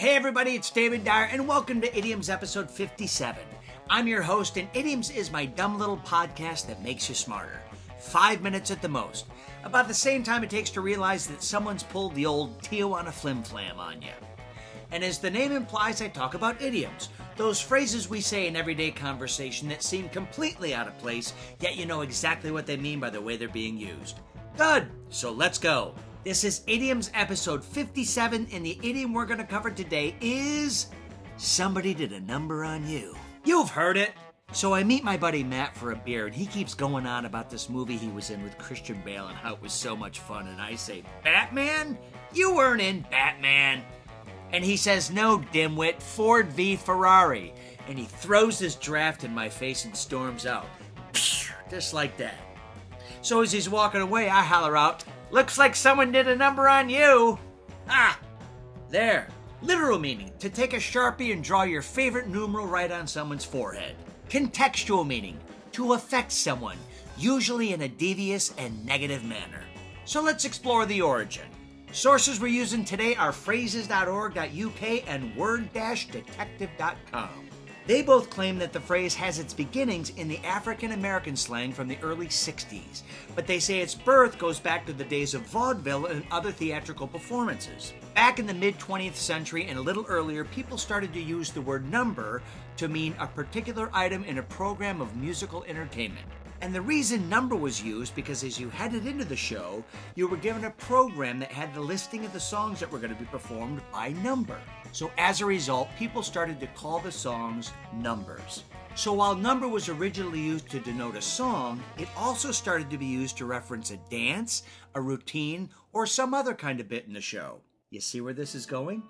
Hey everybody, it's David Dyer, and welcome to Idioms episode 57. I'm your host, and Idioms is my dumb little podcast that makes you smarter. Five minutes at the most. About the same time it takes to realize that someone's pulled the old Tijuana flim flam on you. And as the name implies, I talk about idioms, those phrases we say in everyday conversation that seem completely out of place, yet you know exactly what they mean by the way they're being used. Good, so let's go. This is Idioms episode 57, and the idiom we're going to cover today is Somebody did a number on you. You've heard it. So I meet my buddy Matt for a beer, and he keeps going on about this movie he was in with Christian Bale and how it was so much fun. And I say, Batman? You weren't in Batman. And he says, No, dimwit, Ford v Ferrari. And he throws his draft in my face and storms out. Just like that. So as he's walking away, I holler out, Looks like someone did a number on you. Ah, there. Literal meaning to take a sharpie and draw your favorite numeral right on someone's forehead. Contextual meaning to affect someone, usually in a devious and negative manner. So let's explore the origin. Sources we're using today are phrases.org.uk and word-detective.com. They both claim that the phrase has its beginnings in the African American slang from the early 60s, but they say its birth goes back to the days of vaudeville and other theatrical performances. Back in the mid 20th century and a little earlier, people started to use the word number to mean a particular item in a program of musical entertainment. And the reason number was used because as you headed into the show, you were given a program that had the listing of the songs that were going to be performed by number. So as a result, people started to call the songs numbers. So while number was originally used to denote a song, it also started to be used to reference a dance, a routine, or some other kind of bit in the show. You see where this is going?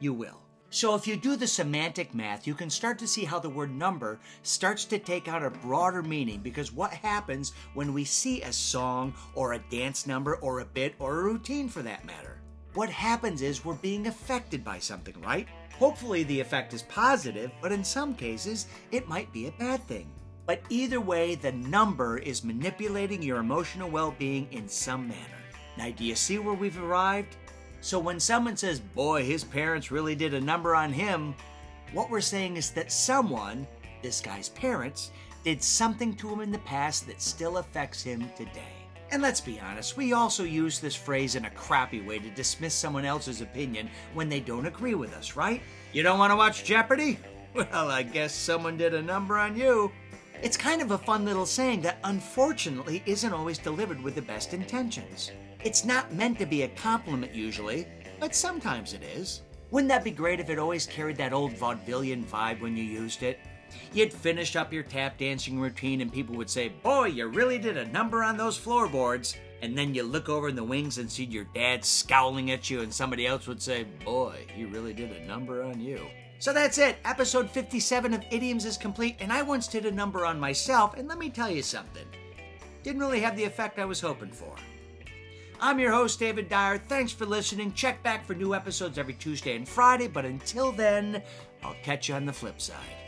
You will. So if you do the semantic math, you can start to see how the word number starts to take on a broader meaning because what happens when we see a song or a dance number or a bit or a routine for that matter? What happens is we're being affected by something, right? Hopefully the effect is positive, but in some cases it might be a bad thing. But either way, the number is manipulating your emotional well-being in some manner. Now do you see where we've arrived? So when someone says, boy, his parents really did a number on him, what we're saying is that someone, this guy's parents, did something to him in the past that still affects him today. And let's be honest, we also use this phrase in a crappy way to dismiss someone else's opinion when they don't agree with us, right? You don't want to watch Jeopardy? Well, I guess someone did a number on you. It's kind of a fun little saying that unfortunately isn't always delivered with the best intentions. It's not meant to be a compliment usually, but sometimes it is. Wouldn't that be great if it always carried that old vaudevillian vibe when you used it? You'd finish up your tap dancing routine and people would say, Boy, you really did a number on those floorboards. And then you look over in the wings and see your dad scowling at you, and somebody else would say, Boy, he really did a number on you. So that's it. Episode 57 of Idioms is complete, and I once did a number on myself, and let me tell you something. Didn't really have the effect I was hoping for. I'm your host, David Dyer. Thanks for listening. Check back for new episodes every Tuesday and Friday, but until then, I'll catch you on the flip side.